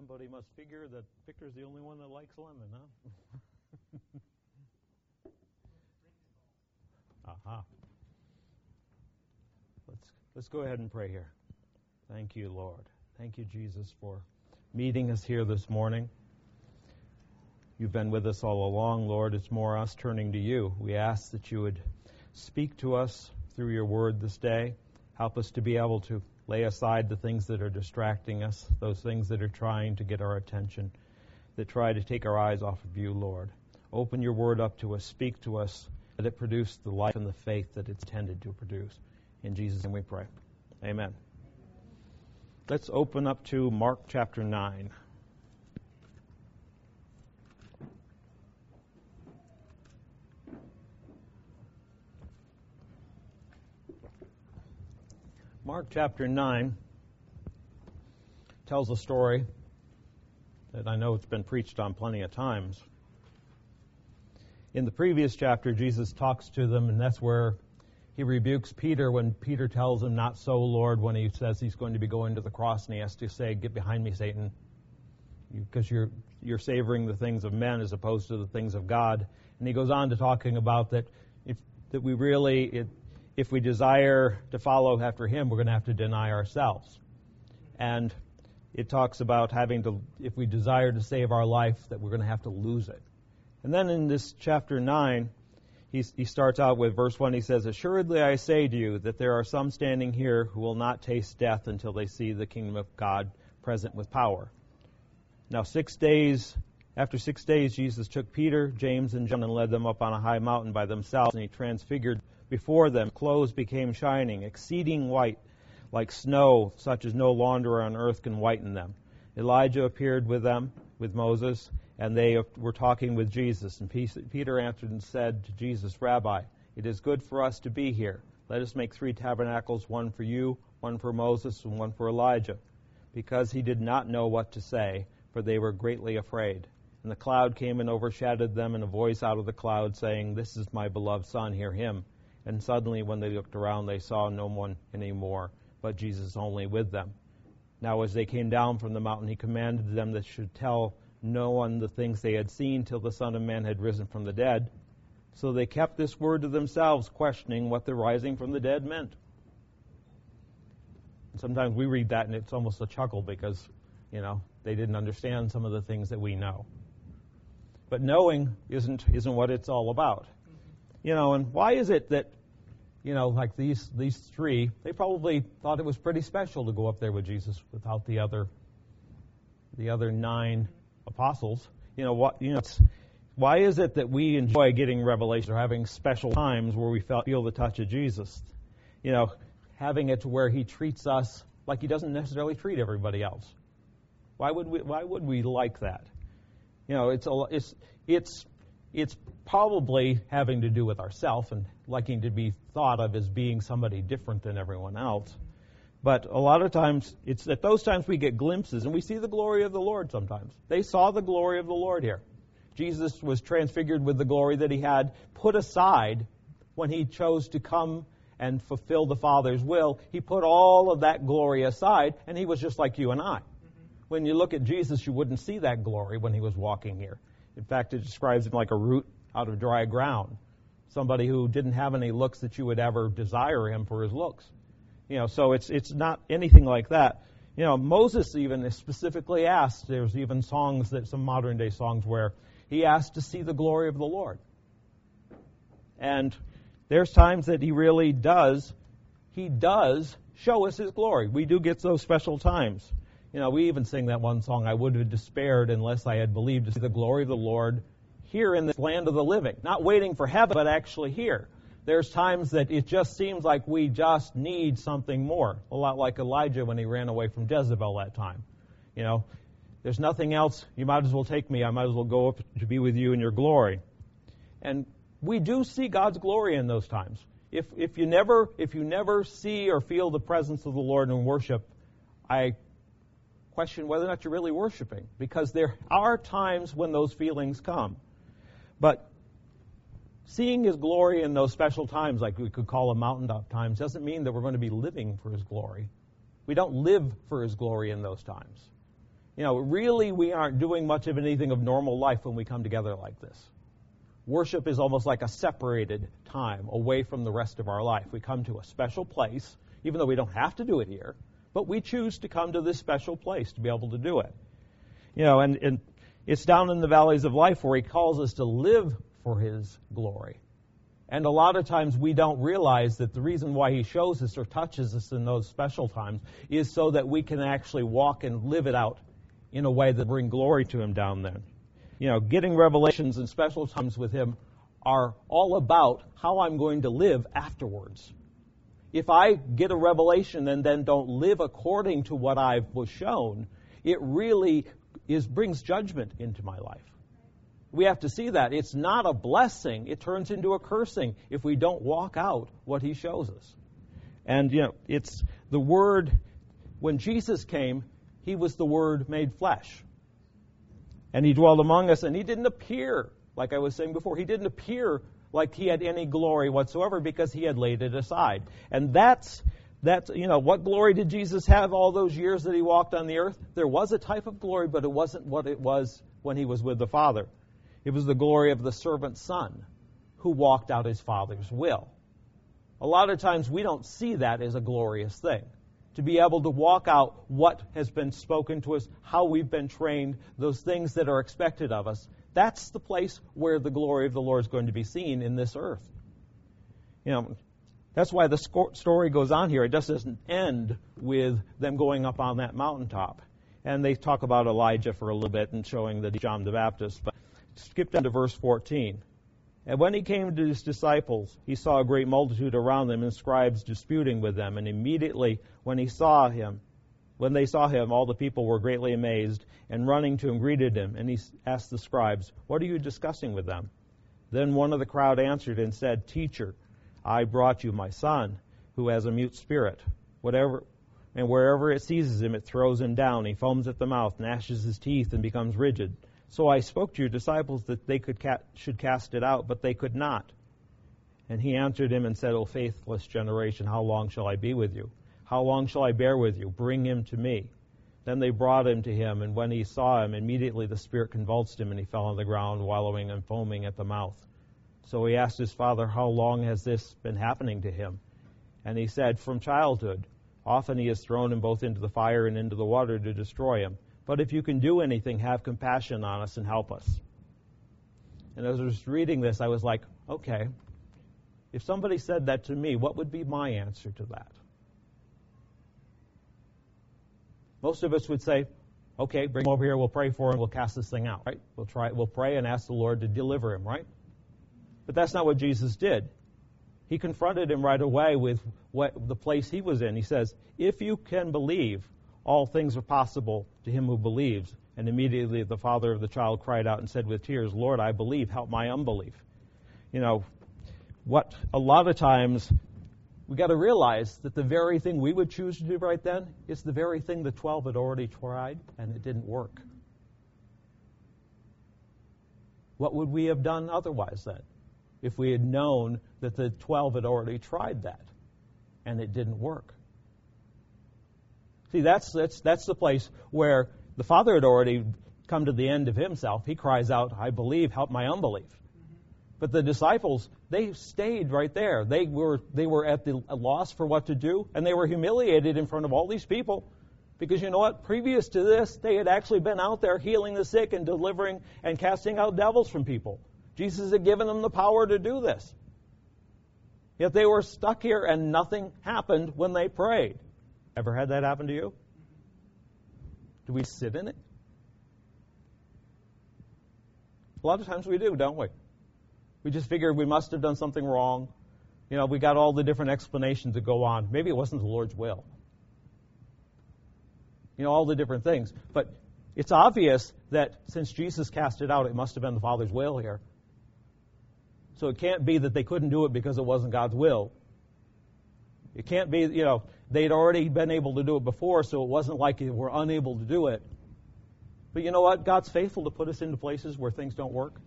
Somebody must figure that Victor's the only one that likes lemon, huh? Aha. Let's let's go ahead and pray here. Thank you, Lord. Thank you, Jesus, for meeting us here this morning. You've been with us all along, Lord. It's more us turning to you. We ask that you would speak to us through your word this day. Help us to be able to lay aside the things that are distracting us, those things that are trying to get our attention, that try to take our eyes off of you, Lord. Open your word up to us, speak to us, that it produce the life and the faith that it's intended to produce. In Jesus' name we pray. Amen. Let's open up to Mark chapter 9. Mark chapter 9 tells a story that I know it's been preached on plenty of times. In the previous chapter, Jesus talks to them, and that's where he rebukes Peter when Peter tells him, Not so, Lord, when he says he's going to be going to the cross, and he has to say, Get behind me, Satan, because you're, you're savoring the things of men as opposed to the things of God. And he goes on to talking about that if, that we really, it, if we desire to follow after him, we're going to have to deny ourselves. And it talks about having to, if we desire to save our life, that we're going to have to lose it. And then in this chapter 9, he, he starts out with verse 1. He says, Assuredly I say to you that there are some standing here who will not taste death until they see the kingdom of God present with power. Now, six days, after six days, Jesus took Peter, James, and John and led them up on a high mountain by themselves, and he transfigured before them. Clothes became shining, exceeding white, like snow, such as no launderer on earth can whiten them. Elijah appeared with them, with Moses, and they were talking with Jesus. And Peter answered and said to Jesus, Rabbi, it is good for us to be here. Let us make three tabernacles, one for you, one for Moses, and one for Elijah. Because he did not know what to say, for they were greatly afraid. And the cloud came and overshadowed them, and a voice out of the cloud saying, This is my beloved Son, hear him. And suddenly, when they looked around, they saw no one anymore, but Jesus only with them. Now, as they came down from the mountain, he commanded them that should tell no one the things they had seen till the Son of Man had risen from the dead. So they kept this word to themselves, questioning what the rising from the dead meant. Sometimes we read that and it's almost a chuckle because, you know, they didn't understand some of the things that we know. But knowing isn't isn't what it's all about. You know, and why is it that, you know, like these these three, they probably thought it was pretty special to go up there with Jesus without the other the other nine apostles. You know what? You know, why is it that we enjoy getting revelation or having special times where we feel the touch of Jesus? You know, having it to where He treats us like He doesn't necessarily treat everybody else. Why would we? Why would we like that? You know, it's a, it's it's it's probably having to do with ourself and liking to be thought of as being somebody different than everyone else. But a lot of times, it's at those times we get glimpses and we see the glory of the Lord sometimes. They saw the glory of the Lord here. Jesus was transfigured with the glory that he had put aside when he chose to come and fulfill the Father's will. He put all of that glory aside and he was just like you and I. Mm-hmm. When you look at Jesus, you wouldn't see that glory when he was walking here. In fact, it describes him like a root out of dry ground. Somebody who didn't have any looks that you would ever desire him for his looks. You know, so it's it's not anything like that. You know, Moses even is specifically asked. There's even songs that some modern day songs where he asked to see the glory of the Lord. And there's times that he really does. He does show us his glory. We do get those special times. You know, we even sing that one song, I would have despaired unless I had believed to see the glory of the Lord here in this land of the living. Not waiting for heaven, but actually here. There's times that it just seems like we just need something more. A lot like Elijah when he ran away from Jezebel that time. You know, there's nothing else. You might as well take me. I might as well go up to be with you in your glory. And we do see God's glory in those times. If, if you never, if you never see or feel the presence of the Lord in worship, I question whether or not you're really worshiping because there are times when those feelings come. But seeing His glory in those special times, like we could call them mountaintop times, doesn't mean that we're going to be living for His glory. We don't live for His glory in those times. You know, really, we aren't doing much of anything of normal life when we come together like this. Worship is almost like a separated time away from the rest of our life. We come to a special place, even though we don't have to do it here, but we choose to come to this special place to be able to do it. You know, and, and it's down in the valleys of life where He calls us to live for His glory. And a lot of times we don't realize that the reason why He shows us or touches us in those special times is so that we can actually walk and live it out in a way that bring glory to Him down there. You know, getting revelations and special times with Him are all about how I'm going to live afterwards. If I get a revelation and then don't live according to what I was shown, it really is brings judgment into my life. We have to see that. It's not a blessing. It turns into a cursing if we don't walk out what he shows us. And, you know, it's the word, when Jesus came, he was the word made flesh. And he dwelled among us, and he didn't appear, like I was saying before, he didn't appear like he had any glory whatsoever because he had laid it aside. And that's that's, you know, what glory did Jesus have all those years that he walked on the earth? There was a type of glory, but it wasn't what it was when he was with the Father. It was the glory of the servant son who walked out his Father's will. A lot of times we don't see that as a glorious thing. To be able to walk out what has been spoken to us, how we've been trained, those things that are expected of us, that's the place where the glory of the Lord is going to be seen in this earth. You know, that's why the story goes on here. It just doesn't end with them going up on that mountaintop. And they talk about Elijah for a little bit and showing that John the Baptist. But skip down to verse 14. And when he came to his disciples, he saw a great multitude around them and scribes disputing with them. And immediately when he saw him, when they saw him, all the people were greatly amazed and running to him greeted him. And he asked the scribes, What are you discussing with them? Then one of the crowd answered and said, Teacher, I brought you my son, who has a mute spirit. Whatever and wherever it seizes him, it throws him down. He foams at the mouth, gnashes his teeth, and becomes rigid. So I spoke to your disciples that they could ca- should cast it out, but they could not. And he answered him and said, O faithless generation, how long shall I be with you? How long shall I bear with you? Bring him to me. Then they brought him to him, and when he saw him, immediately the spirit convulsed him, and he fell on the ground, wallowing and foaming at the mouth. So he asked his father, How long has this been happening to him? And he said, From childhood. Often he has thrown him both into the fire and into the water to destroy him. But if you can do anything, have compassion on us and help us. And as I was reading this, I was like, okay, if somebody said that to me, what would be my answer to that? Most of us would say, okay, bring him over here, we'll pray for him, we'll cast this thing out, right? We'll try, we'll pray and ask the Lord to deliver him, right? But that's not what Jesus did. He confronted him right away with what the place he was in. He says, If you can believe, all things are possible to him who believes. And immediately the father of the child cried out and said with tears, Lord, I believe, help my unbelief. You know, what a lot of times we got to realize that the very thing we would choose to do right then is the very thing the 12 had already tried and it didn't work. What would we have done otherwise then? if we had known that the 12 had already tried that and it didn't work. See, that's, that's, that's the place where the Father had already come to the end of himself. He cries out, I believe, help my unbelief. But the disciples, they stayed right there. They were, they were at the loss for what to do, and they were humiliated in front of all these people. Because you know what? Previous to this, they had actually been out there healing the sick and delivering and casting out devils from people. Jesus had given them the power to do this. Yet they were stuck here and nothing happened when they prayed. Ever had that happen to you? Do we sit in it? A lot of times we do, don't we? We just figured we must have done something wrong. You know, we got all the different explanations that go on. Maybe it wasn't the Lord's will. You know, all the different things. But it's obvious that since Jesus cast it out, it must have been the Father's will here. So it can't be that they couldn't do it because it wasn't God's will. It can't be, you know, they'd already been able to do it before, so it wasn't like they were unable to do it. But you know what? God's faithful to put us into places where things don't work.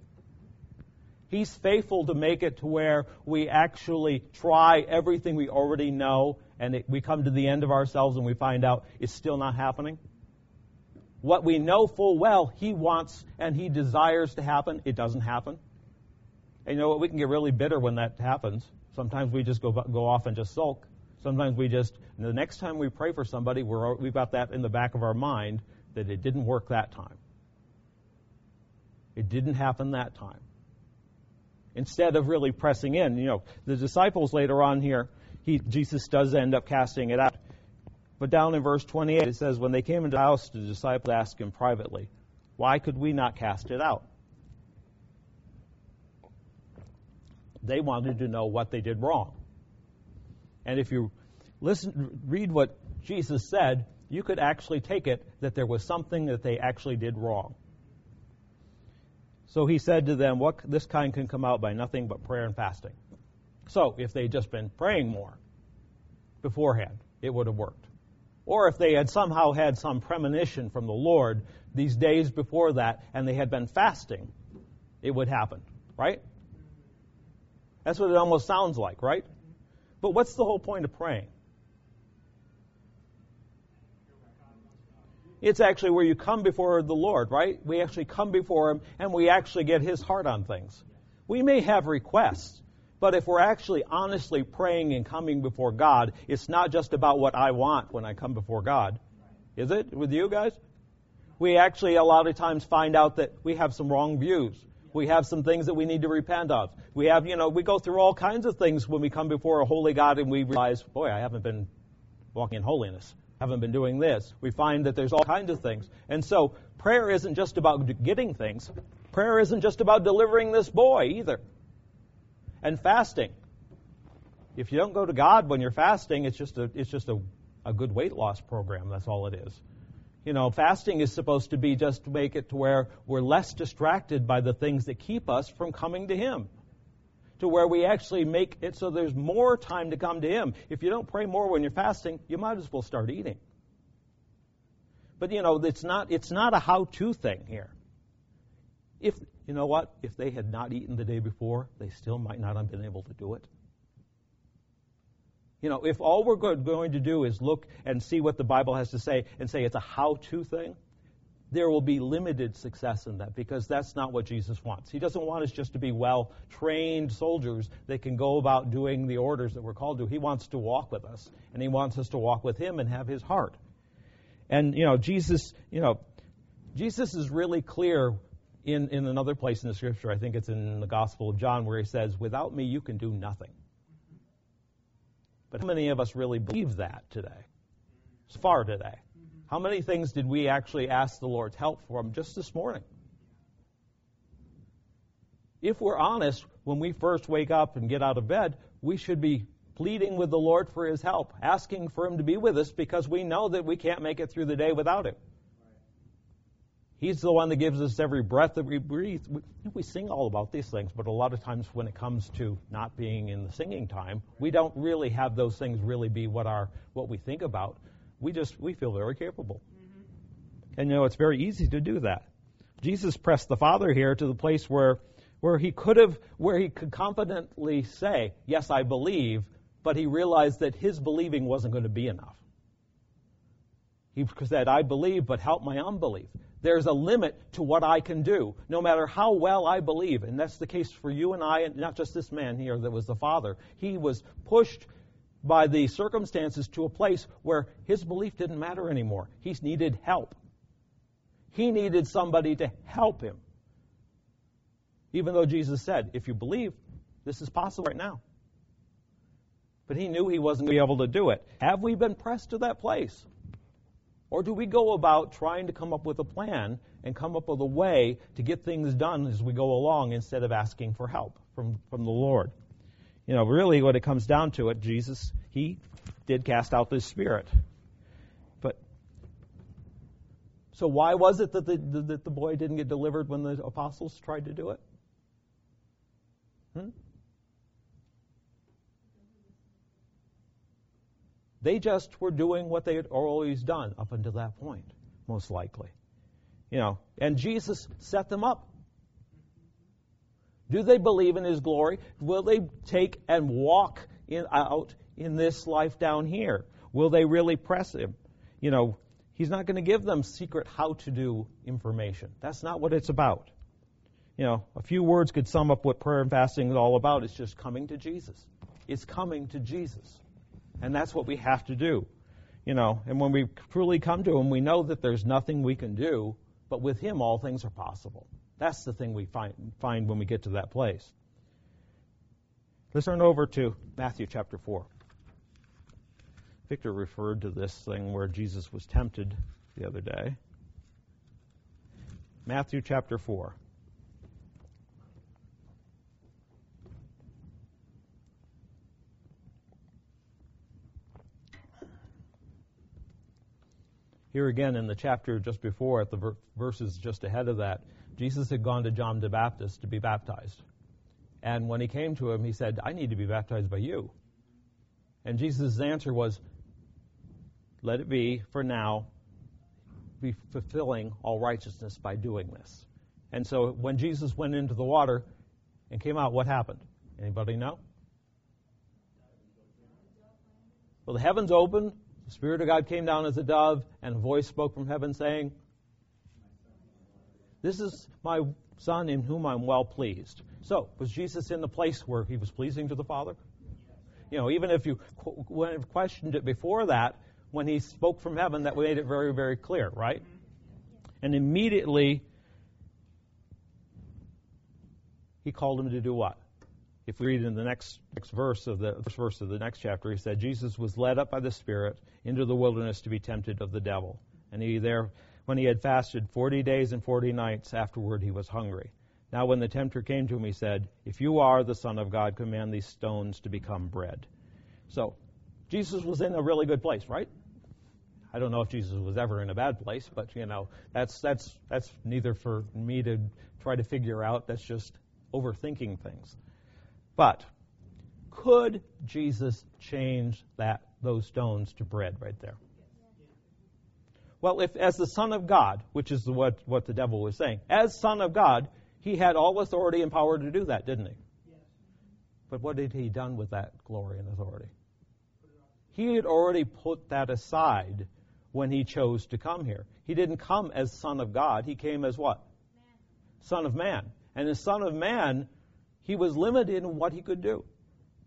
He's faithful to make it to where we actually try everything we already know and it, we come to the end of ourselves and we find out it's still not happening. what we know full well He wants and He desires to happen, it doesn't happen. And you know what? We can get really bitter when that happens. Sometimes we just go go off and just sulk. Sometimes we just the next time we pray for somebody, we're, we've got that in the back of our mind that it didn't work that time. It didn't happen that time. Instead of really pressing in, you know, the disciples later on here, he, Jesus does end up casting it out. But down in verse 28, it says, When they came into the house, the disciples asked him privately, Why could we not cast it out? They wanted to know what they did wrong. And if you listen, read what Jesus said, you could actually take it that there was something that they actually did wrong. So he said to them, What this kind can come out by nothing but prayer and fasting. So if they'd just been praying more beforehand, it would have worked. Or if they had somehow had some premonition from the Lord these days before that and they had been fasting, it would happen, right? That's what it almost sounds like, right? But what's the whole point of praying? It's actually where you come before the Lord, right? We actually come before Him and we actually get His heart on things. We may have requests, but if we're actually honestly praying and coming before God, it's not just about what I want when I come before God. Is it with you guys? We actually a lot of times find out that we have some wrong views. We have some things that we need to repent of. We have, you know, we go through all kinds of things when we come before a holy God and we realize, boy, I haven't been walking in holiness. Haven't been doing this. We find that there's all kinds of things. And so prayer isn't just about getting things. Prayer isn't just about delivering this boy either and fasting. If you don't go to God when you're fasting, it's just a it's just a, a good weight loss program. That's all it is. You know, fasting is supposed to be just to make it to where we're less distracted by the things that keep us from coming to Him. To where we actually make it so there's more time to come to Him. If you don't pray more when you're fasting, you might as well start eating. But you know, it's not it's not a how-to thing here. If you know what? If they had not eaten the day before, they still might not have been able to do it. You know, if all we're going to do is look and see what the Bible has to say and say it's a how to thing, there will be limited success in that because that's not what Jesus wants. He doesn't want us just to be well trained soldiers that can go about doing the orders that we're called to. He wants to walk with us, and He wants us to walk with Him and have His heart. And, you know, Jesus, you know, Jesus is really clear in, in another place in the scripture, I think it's in the Gospel of John, where he says, Without me, you can do nothing. But how many of us really believe that today? As far today. How many things did we actually ask the Lord's help from just this morning? If we're honest, when we first wake up and get out of bed, we should be pleading with the Lord for His help, asking for Him to be with us because we know that we can't make it through the day without Him. He's the one that gives us every breath that we breathe. We, we, sing all about these things, but a lot of times when it comes to not being in the singing time, we don't really have those things really be what our what we think about. We just we feel very capable, mm-hmm. and you know it's very easy to do that. Jesus pressed the Father here to the place where where he could have where he could confidently say, "Yes, I believe," but he realized that his believing wasn't going to be enough. He said, I believe, but help my unbelief. There's a limit to what I can do, no matter how well I believe. And that's the case for you and I, and not just this man here that was the father. He was pushed by the circumstances to a place where his belief didn't matter anymore. He needed help. He needed somebody to help him. Even though Jesus said, if you believe, this is possible right now. But he knew he wasn't going to be able to do it. Have we been pressed to that place? Or do we go about trying to come up with a plan and come up with a way to get things done as we go along instead of asking for help from, from the Lord? You know, really, when it comes down to it, Jesus, He did cast out this spirit. But, so why was it that the, that the boy didn't get delivered when the apostles tried to do it? Hmm? They just were doing what they had always done up until that point, most likely. You know, and Jesus set them up. Do they believe in his glory? Will they take and walk in, out in this life down here? Will they really press him? You know, He's not going to give them secret how to do information. That's not what it's about. You know, a few words could sum up what prayer and fasting is all about. It's just coming to Jesus. It's coming to Jesus. And that's what we have to do. You know, and when we truly come to Him, we know that there's nothing we can do, but with Him, all things are possible. That's the thing we find, find when we get to that place. Let's turn over to Matthew chapter 4. Victor referred to this thing where Jesus was tempted the other day. Matthew chapter 4. Here again in the chapter just before, at the ver- verses just ahead of that, Jesus had gone to John the Baptist to be baptized. And when he came to him, he said, I need to be baptized by you. And Jesus' answer was, Let it be for now, be fulfilling all righteousness by doing this. And so when Jesus went into the water and came out, what happened? Anybody know? Well, the heavens opened, the Spirit of God came down as a dove, and a voice spoke from heaven saying, This is my Son in whom I'm well pleased. So, was Jesus in the place where he was pleasing to the Father? You know, even if you qu questioned it before that, when he spoke from heaven, that made it very, very clear, right? And immediately, he called him to do what? If we read in the next, next verse of the first verse of the next chapter, he said, Jesus was led up by the Spirit into the wilderness to be tempted of the devil. And he there, when he had fasted forty days and forty nights, afterward he was hungry. Now when the tempter came to him, he said, If you are the Son of God, command these stones to become bread. So, Jesus was in a really good place, right? I don't know if Jesus was ever in a bad place, but you know, that's that's that's neither for me to try to figure out. That's just overthinking things. But could Jesus change that those stones to bread right there? Well, if as the Son of God, which is what, what the devil was saying, as Son of God, he had all authority and power to do that, didn't he? But what had he done with that glory and authority? He had already put that aside when he chose to come here. He didn't come as Son of God, he came as what? Man. Son of Man. And as Son of Man, he was limited in what he could do.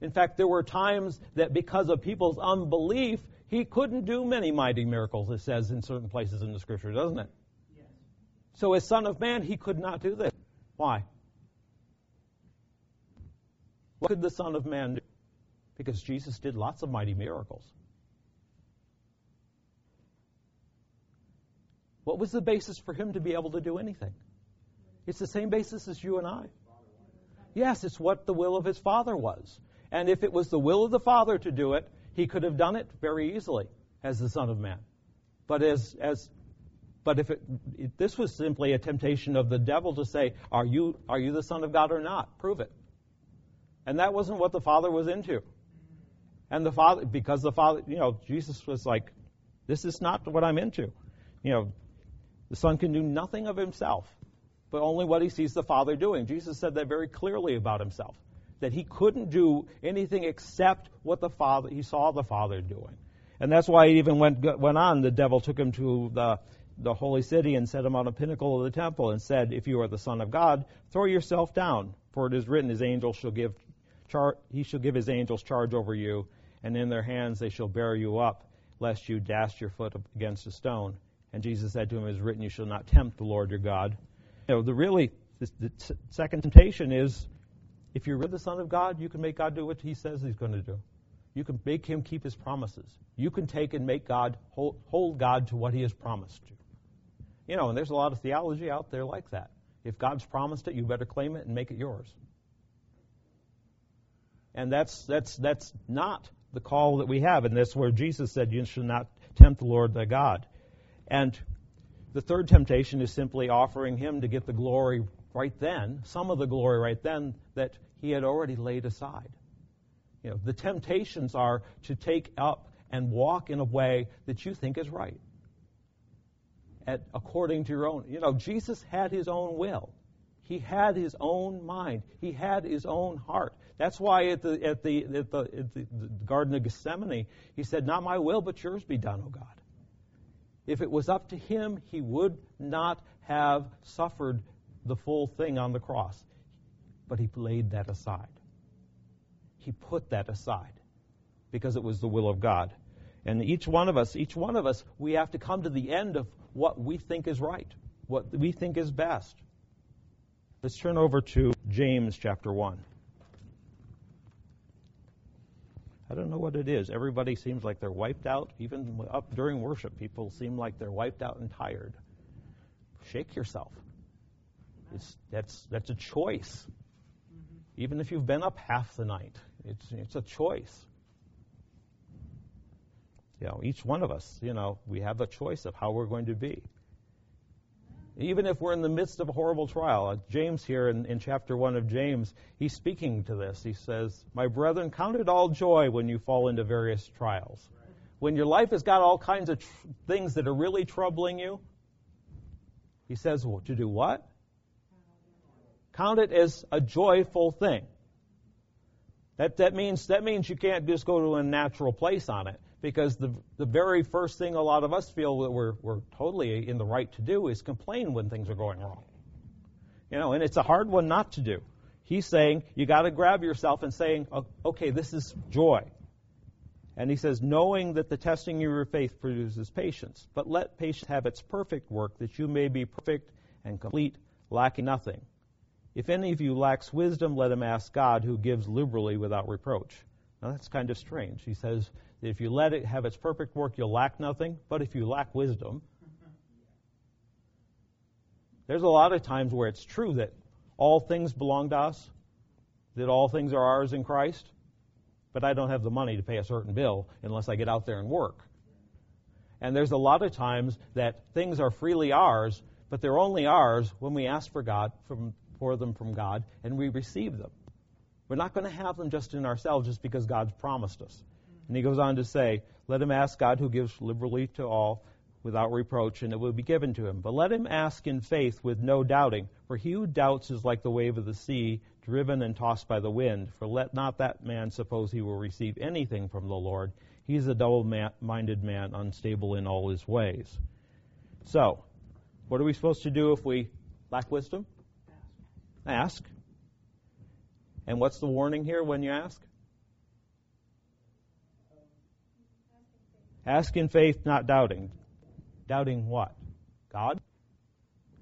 In fact, there were times that because of people's unbelief, he couldn't do many mighty miracles, it says in certain places in the scripture, doesn't it? Yes. So, as Son of Man, he could not do this. Why? What could the Son of Man do? Because Jesus did lots of mighty miracles. What was the basis for him to be able to do anything? It's the same basis as you and I. Yes, it's what the will of his Father was. And if it was the will of the Father to do it, he could have done it very easily as the Son of Man. But as, as but if it, it, this was simply a temptation of the devil to say, "Are you are you the Son of God or not? Prove it." And that wasn't what the Father was into. And the Father, because the Father, you know, Jesus was like, "This is not what I'm into." You know, the Son can do nothing of himself but only what he sees the Father doing. Jesus said that very clearly about himself, that he couldn't do anything except what the Father he saw the Father doing. And that's why he even went went on. The devil took him to the the holy city and set him on a pinnacle of the temple and said, "If you are the Son of God, throw yourself down, for it is written, His angels shall give char- He shall give His angels charge over you, and in their hands they shall bear you up, lest you dash your foot against a stone." And Jesus said to him, "It is written, You shall not tempt the Lord your God." You know, the really the, the second temptation is if you're really the Son of God, you can make God do what He says He's going to do. You can make Him keep His promises. You can take and make God hold, hold God to what He has promised you. You know, and there's a lot of theology out there like that. If God's promised it, you better claim it and make it yours. And that's that's that's not the call that we have, and that's where Jesus said, "You should not tempt the Lord thy God." And the third temptation is simply offering him to get the glory right then, some of the glory right then that he had already laid aside. You know, the temptations are to take up and walk in a way that you think is right. At, according to your own. You know, Jesus had his own will. He had his own mind. He had his own heart. That's why at the, at the, at the, at the, the Garden of Gethsemane, he said, Not my will, but yours be done, O God. If it was up to him, he would not have suffered the full thing on the cross. But he laid that aside. He put that aside because it was the will of God. And each one of us, each one of us, we have to come to the end of what we think is right, what we think is best. Let's turn over to James chapter 1. I don't know what it is. Everybody seems like they're wiped out. Even up during worship, people seem like they're wiped out and tired. Shake yourself. It's, that's, that's a choice. Mm-hmm. Even if you've been up half the night, it's, it's a choice. You know, each one of us, you know, we have a choice of how we're going to be. Even if we're in the midst of a horrible trial, uh, James here in, in chapter 1 of James, he's speaking to this. He says, My brethren, count it all joy when you fall into various trials. When your life has got all kinds of tr- things that are really troubling you, he says, well, to do what? Count it as a joyful thing. That, that, means, that means you can't just go to a natural place on it because the, the very first thing a lot of us feel that we're, we're totally in the right to do is complain when things are going wrong. You know, and it's a hard one not to do. He's saying you got to grab yourself and saying, okay, this is joy. And he says, knowing that the testing of your faith produces patience, but let patience have its perfect work, that you may be perfect and complete, lacking nothing. If any of you lacks wisdom, let him ask God, who gives liberally without reproach. Now that's kind of strange. He says, if you let it have its perfect work, you'll lack nothing. But if you lack wisdom, there's a lot of times where it's true that all things belong to us, that all things are ours in Christ, but I don't have the money to pay a certain bill unless I get out there and work. And there's a lot of times that things are freely ours, but they're only ours when we ask for God from, for them from God and we receive them. We're not going to have them just in ourselves just because God's promised us. And he goes on to say, Let him ask God who gives liberally to all without reproach, and it will be given to him. But let him ask in faith with no doubting, for he who doubts is like the wave of the sea, driven and tossed by the wind. For let not that man suppose he will receive anything from the Lord. He is a double minded man, unstable in all his ways. So, what are we supposed to do if we lack wisdom? Ask. ask. And what's the warning here when you ask? Ask in faith, not doubting. Doubting what? God?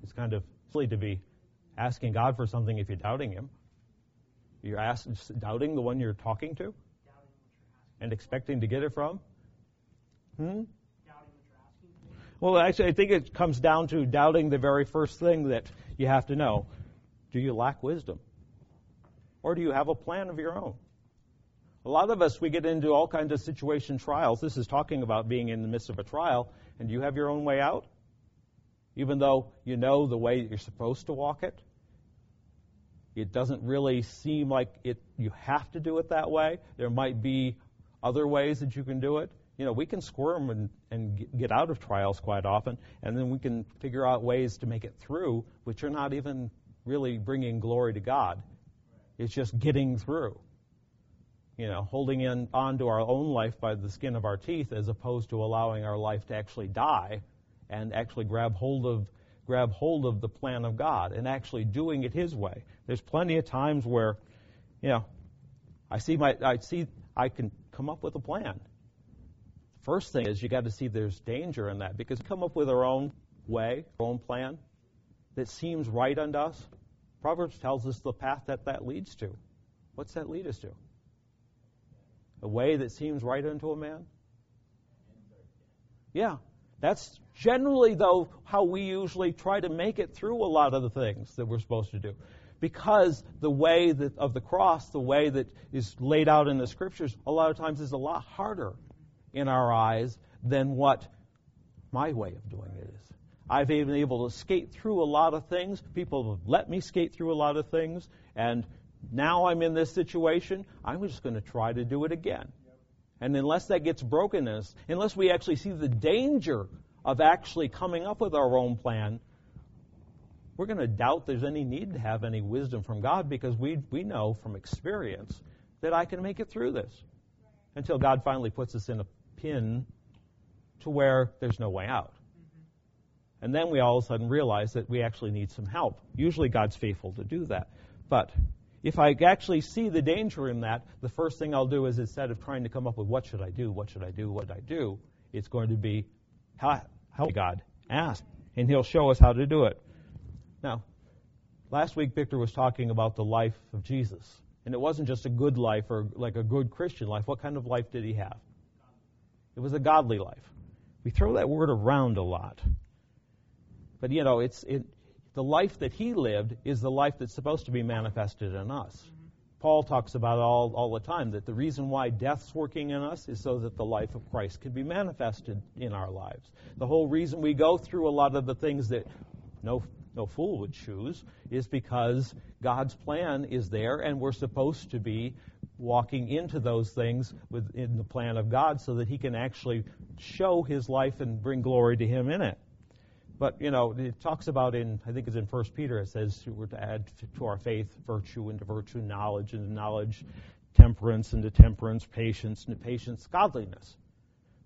It's kind of silly to be asking God for something if you're doubting Him. You're ask, doubting the one you're talking to? And expecting to get it from? Hmm? Well, actually, I think it comes down to doubting the very first thing that you have to know. Do you lack wisdom? Or do you have a plan of your own? A lot of us, we get into all kinds of situation trials. This is talking about being in the midst of a trial, and you have your own way out, even though you know the way you're supposed to walk it. It doesn't really seem like it. You have to do it that way. There might be other ways that you can do it. You know, we can squirm and, and get out of trials quite often, and then we can figure out ways to make it through, which are not even really bringing glory to God. It's just getting through you know, holding in on to our own life by the skin of our teeth as opposed to allowing our life to actually die and actually grab hold of grab hold of the plan of God and actually doing it his way. There's plenty of times where, you know, I see my I see I can come up with a plan. First thing is you got to see there's danger in that because come up with our own way, our own plan that seems right unto us. Proverbs tells us the path that that leads to. What's that lead us to? A way that seems right unto a man? Yeah. That's generally, though, how we usually try to make it through a lot of the things that we're supposed to do. Because the way that, of the cross, the way that is laid out in the scriptures, a lot of times is a lot harder in our eyes than what my way of doing it is. I've been able to skate through a lot of things. People have let me skate through a lot of things, and now I'm in this situation, I'm just going to try to do it again. And unless that gets brokenness, unless we actually see the danger of actually coming up with our own plan, we're going to doubt there's any need to have any wisdom from God because we, we know from experience that I can make it through this until God finally puts us in a pin to where there's no way out. And then we all of a sudden realize that we actually need some help. Usually God's faithful to do that. But if I actually see the danger in that, the first thing I'll do is instead of trying to come up with what should I do, what should I do, what should I do, it's going to be how, how God ask, and He'll show us how to do it. Now, last week Victor was talking about the life of Jesus, and it wasn't just a good life or like a good Christian life. What kind of life did he have? It was a godly life. We throw that word around a lot. But you know, it's it, the life that he lived is the life that's supposed to be manifested in us. Mm-hmm. Paul talks about all, all the time that the reason why death's working in us is so that the life of Christ can be manifested in our lives. The whole reason we go through a lot of the things that no, no fool would choose is because God's plan is there and we're supposed to be walking into those things within the plan of God so that He can actually show His life and bring glory to Him in it. But, you know, it talks about in, I think it's in 1 Peter, it says we're to add to our faith virtue, and to virtue knowledge, and to knowledge temperance, and to temperance patience, and to patience godliness.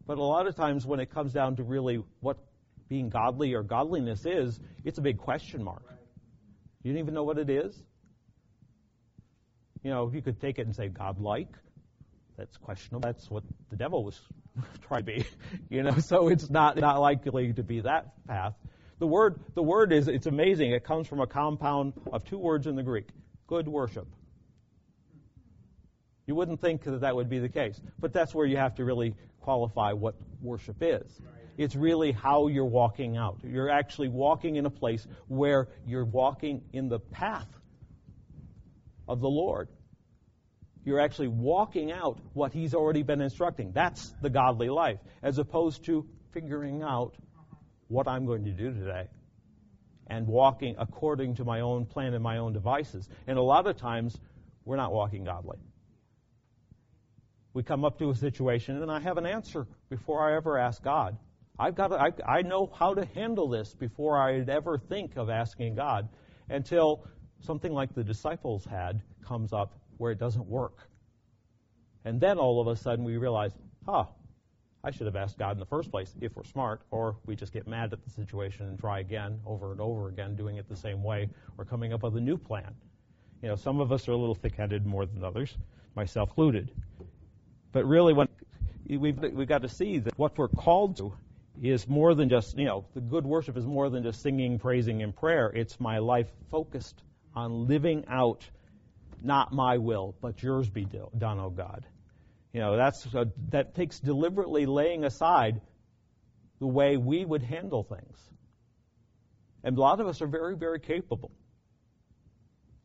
But a lot of times when it comes down to really what being godly or godliness is, it's a big question mark. You don't even know what it is? You know, if you could take it and say godlike, that's questionable. That's what the devil was trying to be. You know, so it's not not likely to be that path. The word the word is it's amazing. It comes from a compound of two words in the Greek. Good worship. You wouldn't think that that would be the case, but that's where you have to really qualify what worship is. It's really how you're walking out. You're actually walking in a place where you're walking in the path of the Lord. You're actually walking out what He's already been instructing. That's the godly life, as opposed to figuring out what I'm going to do today and walking according to my own plan and my own devices. And a lot of times, we're not walking godly. We come up to a situation, and I have an answer before I ever ask God. I've got to, I, I know how to handle this before I'd ever think of asking God until something like the disciples had comes up where it doesn't work. And then all of a sudden we realize, huh, I should have asked God in the first place if we're smart, or we just get mad at the situation and try again over and over again, doing it the same way, or coming up with a new plan. You know, some of us are a little thick-headed more than others, myself included. But really, when we've, we've got to see that what we're called to is more than just, you know, the good worship is more than just singing, praising, and prayer. It's my life focused on living out not my will, but yours be done, O God. You know, that's a, that takes deliberately laying aside the way we would handle things. And a lot of us are very, very capable.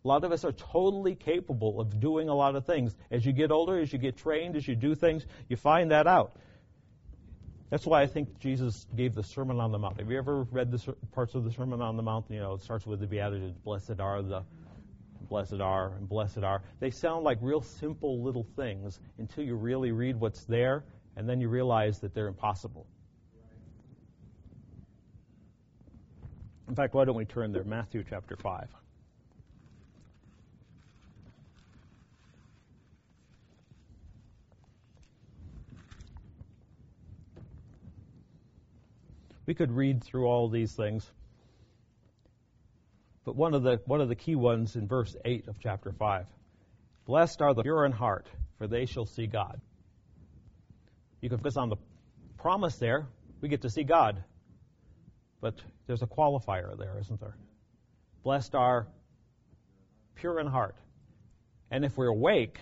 A lot of us are totally capable of doing a lot of things. As you get older, as you get trained, as you do things, you find that out. That's why I think Jesus gave the Sermon on the Mount. Have you ever read the parts of the Sermon on the Mount? You know, it starts with the Beatitudes, blessed are the blessed are, and blessed are. They sound like real simple little things until you really read what's there, and then you realize that they're impossible. In fact, why don't we turn there? Matthew chapter 5. We could read through all these things. But one of the one of the key ones in verse 8 of chapter 5. Blessed are the pure in heart, for they shall see God. You can focus on the promise there. We get to see God. But there's a qualifier there, isn't there? Blessed are pure in heart. And if we're awake,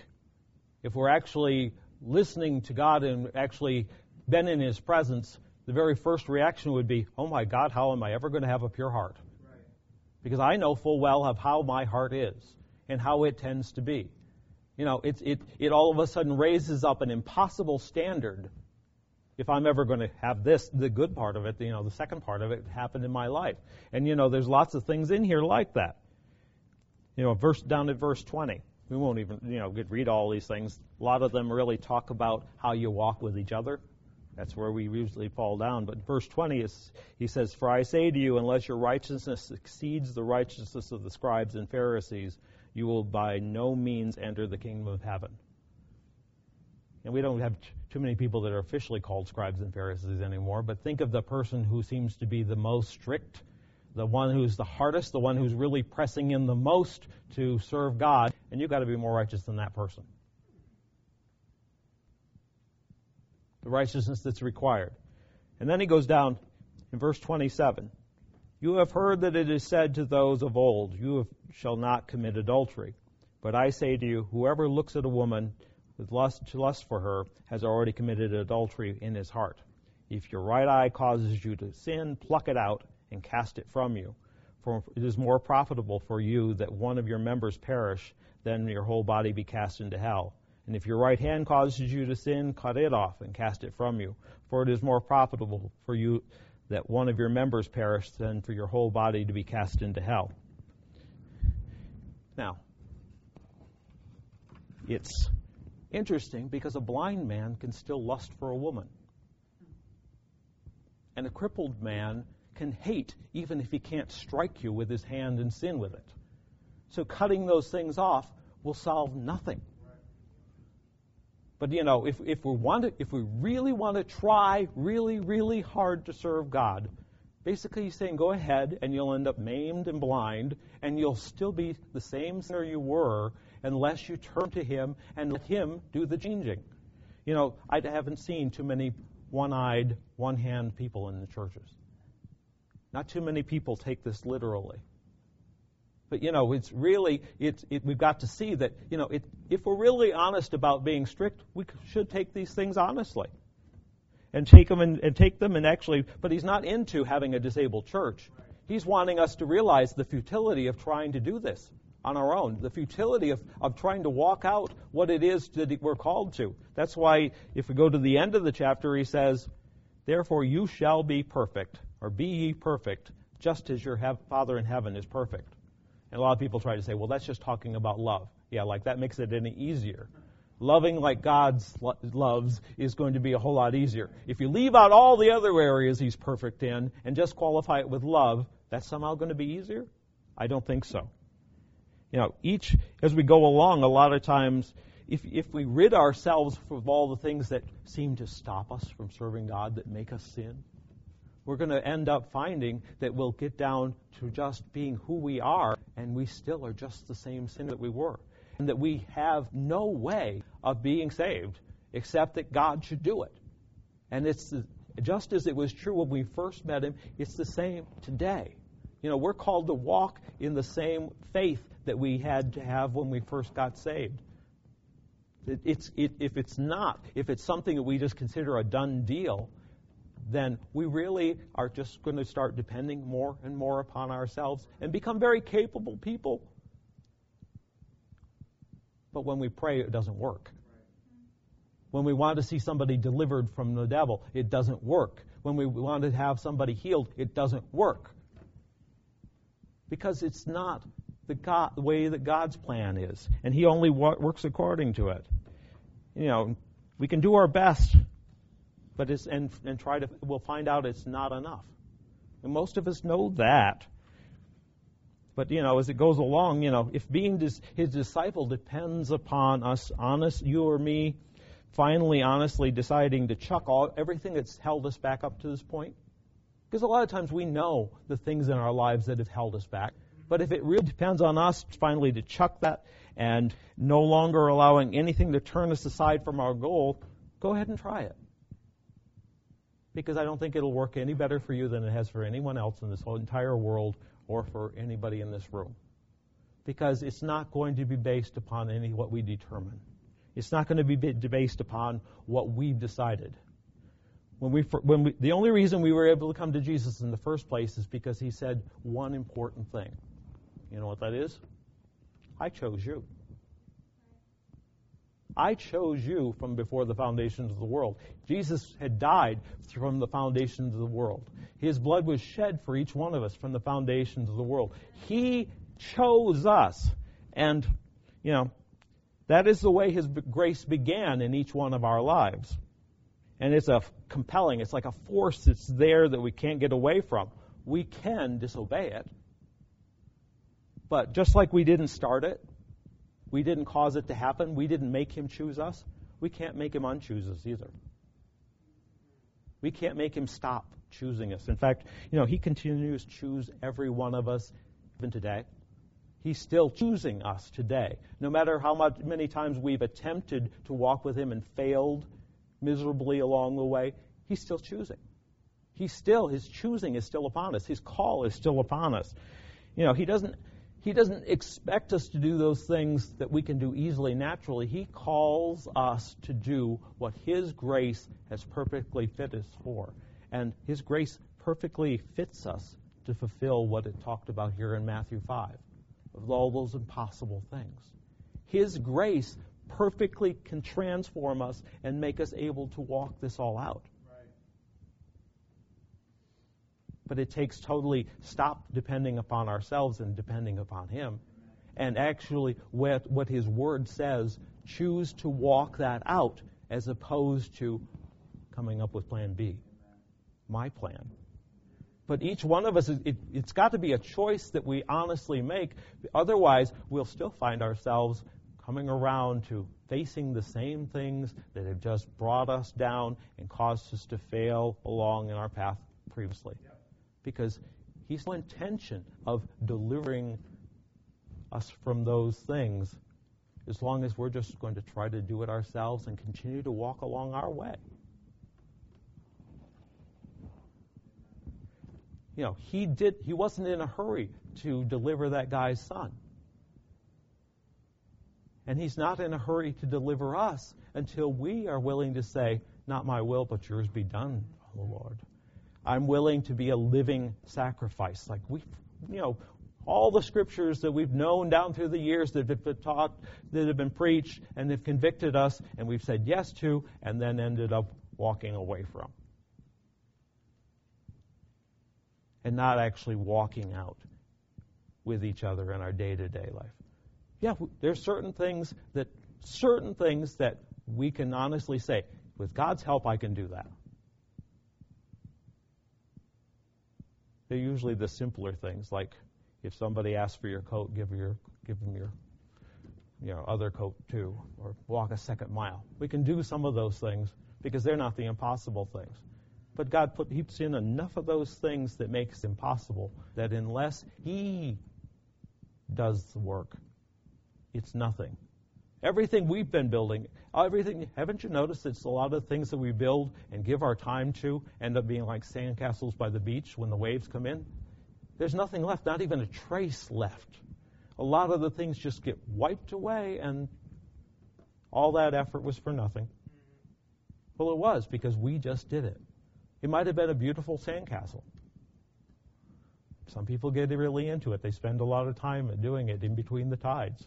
if we're actually listening to God and actually been in His presence, the very first reaction would be, Oh my God, how am I ever going to have a pure heart? Because I know full well of how my heart is and how it tends to be. You know, it, it, it all of a sudden raises up an impossible standard if I'm ever going to have this, the good part of it, you know, the second part of it happen in my life. And, you know, there's lots of things in here like that. You know, verse down at verse 20. We won't even, you know, read all these things. A lot of them really talk about how you walk with each other. That's where we usually fall down. But verse 20 is, he says, For I say to you, unless your righteousness exceeds the righteousness of the scribes and Pharisees, you will by no means enter the kingdom of heaven. and we don't have t- too many people that are officially called scribes and Pharisees anymore, but think of the person who seems to be the most strict, the one who's the hardest, the one who's really pressing in the most to serve God, and you've got to be more righteous than that person. The righteousness that's required. And then he goes down in verse 27. You have heard that it is said to those of old, You have, shall not commit adultery. But I say to you, whoever looks at a woman with lust to lust for her has already committed adultery in his heart. If your right eye causes you to sin, pluck it out and cast it from you. For it is more profitable for you that one of your members perish than your whole body be cast into hell. And if your right hand causes you to sin, cut it off and cast it from you. For it is more profitable for you that one of your members perish than for your whole body to be cast into hell. Now, it's interesting because a blind man can still lust for a woman. And a crippled man can hate even if he can't strike you with his hand and sin with it. So cutting those things off will solve nothing. But you know, if, if we want to, if we really want to try really, really hard to serve God, basically he's saying go ahead and you'll end up maimed and blind and you'll still be the same sinner you were unless you turn to him and let him do the changing. You know, I haven't seen too many one-eyed, one-hand people in the churches. Not too many people take this literally. But you know, it's really it's it, we've got to see that you know it, if we're really honest about being strict, we should take these things honestly, and take them and, and take them and actually. But he's not into having a disabled church. He's wanting us to realize the futility of trying to do this on our own, the futility of, of trying to walk out what it is that we're called to. That's why if we go to the end of the chapter, he says, "Therefore you shall be perfect, or be ye perfect, just as your Father in heaven is perfect." And a lot of people try to say, well, that's just talking about love. Yeah, like that makes it any easier. Loving like God lo- loves is going to be a whole lot easier. If you leave out all the other areas He's perfect in and just qualify it with love, that's somehow going to be easier? I don't think so. You know, each, as we go along, a lot of times, if, if we rid ourselves of all the things that seem to stop us from serving God, that make us sin, we're going to end up finding that we'll get down to just being who we are, and we still are just the same sinner that we were. And that we have no way of being saved except that God should do it. And it's just as it was true when we first met Him, it's the same today. You know, we're called to walk in the same faith that we had to have when we first got saved. It, it's, it, if it's not, if it's something that we just consider a done deal, then we really are just going to start depending more and more upon ourselves and become very capable people. But when we pray, it doesn't work. When we want to see somebody delivered from the devil, it doesn't work. When we want to have somebody healed, it doesn't work. Because it's not the, God, the way that God's plan is. And He only works according to it. You know, we can do our best but it's, and, and try to, we'll find out it's not enough. And most of us know that. But, you know, as it goes along, you know, if being his disciple depends upon us, honest, you or me, finally, honestly deciding to chuck all, everything that's held us back up to this point. Because a lot of times we know the things in our lives that have held us back. But if it really depends on us finally to chuck that and no longer allowing anything to turn us aside from our goal, go ahead and try it because I don't think it'll work any better for you than it has for anyone else in this whole entire world or for anybody in this room. Because it's not going to be based upon any what we determine. It's not going to be based upon what we've decided. When we, when we, the only reason we were able to come to Jesus in the first place is because he said one important thing. You know what that is? I chose you. I chose you from before the foundations of the world. Jesus had died from the foundations of the world. His blood was shed for each one of us from the foundations of the world. He chose us. And, you know, that is the way His grace began in each one of our lives. And it's a compelling, it's like a force that's there that we can't get away from. We can disobey it. But just like we didn't start it, we didn't cause it to happen. We didn't make him choose us. we can't make him unchoose us either. We can't make him stop choosing us. In fact, you know, he continues to choose every one of us even today. He's still choosing us today. No matter how much, many times we've attempted to walk with him and failed miserably along the way, he's still choosing. He's still, his choosing is still upon us. His call is still upon us. You know, he doesn't, he doesn't expect us to do those things that we can do easily, naturally. He calls us to do what His grace has perfectly fit us for. And His grace perfectly fits us to fulfill what it talked about here in Matthew 5 of all those impossible things. His grace perfectly can transform us and make us able to walk this all out. But it takes totally stop depending upon ourselves and depending upon Him. And actually, what, what His Word says, choose to walk that out as opposed to coming up with plan B, my plan. But each one of us, it, it's got to be a choice that we honestly make. Otherwise, we'll still find ourselves coming around to facing the same things that have just brought us down and caused us to fail along in our path previously because He's no intention of delivering us from those things as long as we're just going to try to do it ourselves and continue to walk along our way. You know, he did he wasn't in a hurry to deliver that guy's son. And he's not in a hurry to deliver us until we are willing to say, Not my will, but yours be done, O Lord. I'm willing to be a living sacrifice. Like we, you know, all the scriptures that we've known down through the years that have been taught, that have been preached, and have convicted us, and we've said yes to, and then ended up walking away from. And not actually walking out with each other in our day to day life. Yeah, there's certain things that, certain things that we can honestly say, with God's help, I can do that. They're usually the simpler things, like if somebody asks for your coat, give your give them your you know other coat too, or walk a second mile. We can do some of those things because they're not the impossible things. But God put, puts in enough of those things that makes impossible that unless He does the work, it's nothing. Everything we've been building, everything, haven't you noticed it's a lot of things that we build and give our time to end up being like sandcastles by the beach when the waves come in? There's nothing left, not even a trace left. A lot of the things just get wiped away and all that effort was for nothing. Well, it was because we just did it. It might have been a beautiful sandcastle. Some people get really into it. They spend a lot of time doing it in between the tides.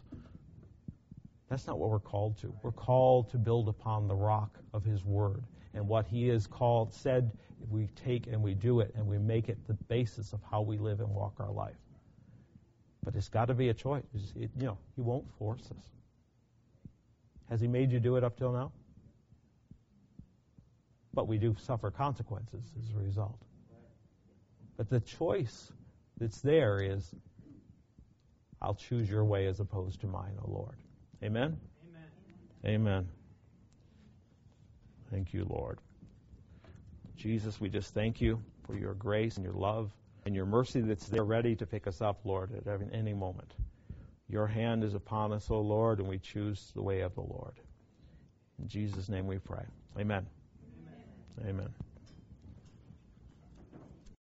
That's not what we're called to. We're called to build upon the rock of His Word. And what He has called, said, we take and we do it and we make it the basis of how we live and walk our life. But it's got to be a choice. It, you know, He won't force us. Has He made you do it up till now? But we do suffer consequences as a result. But the choice that's there is, I'll choose your way as opposed to mine, O Lord. Amen? Amen. Amen. Thank you, Lord. Jesus, we just thank you for your grace and your love and your mercy that's there ready to pick us up, Lord, at any moment. Your hand is upon us, O Lord, and we choose the way of the Lord. In Jesus' name we pray. Amen. Amen. Amen.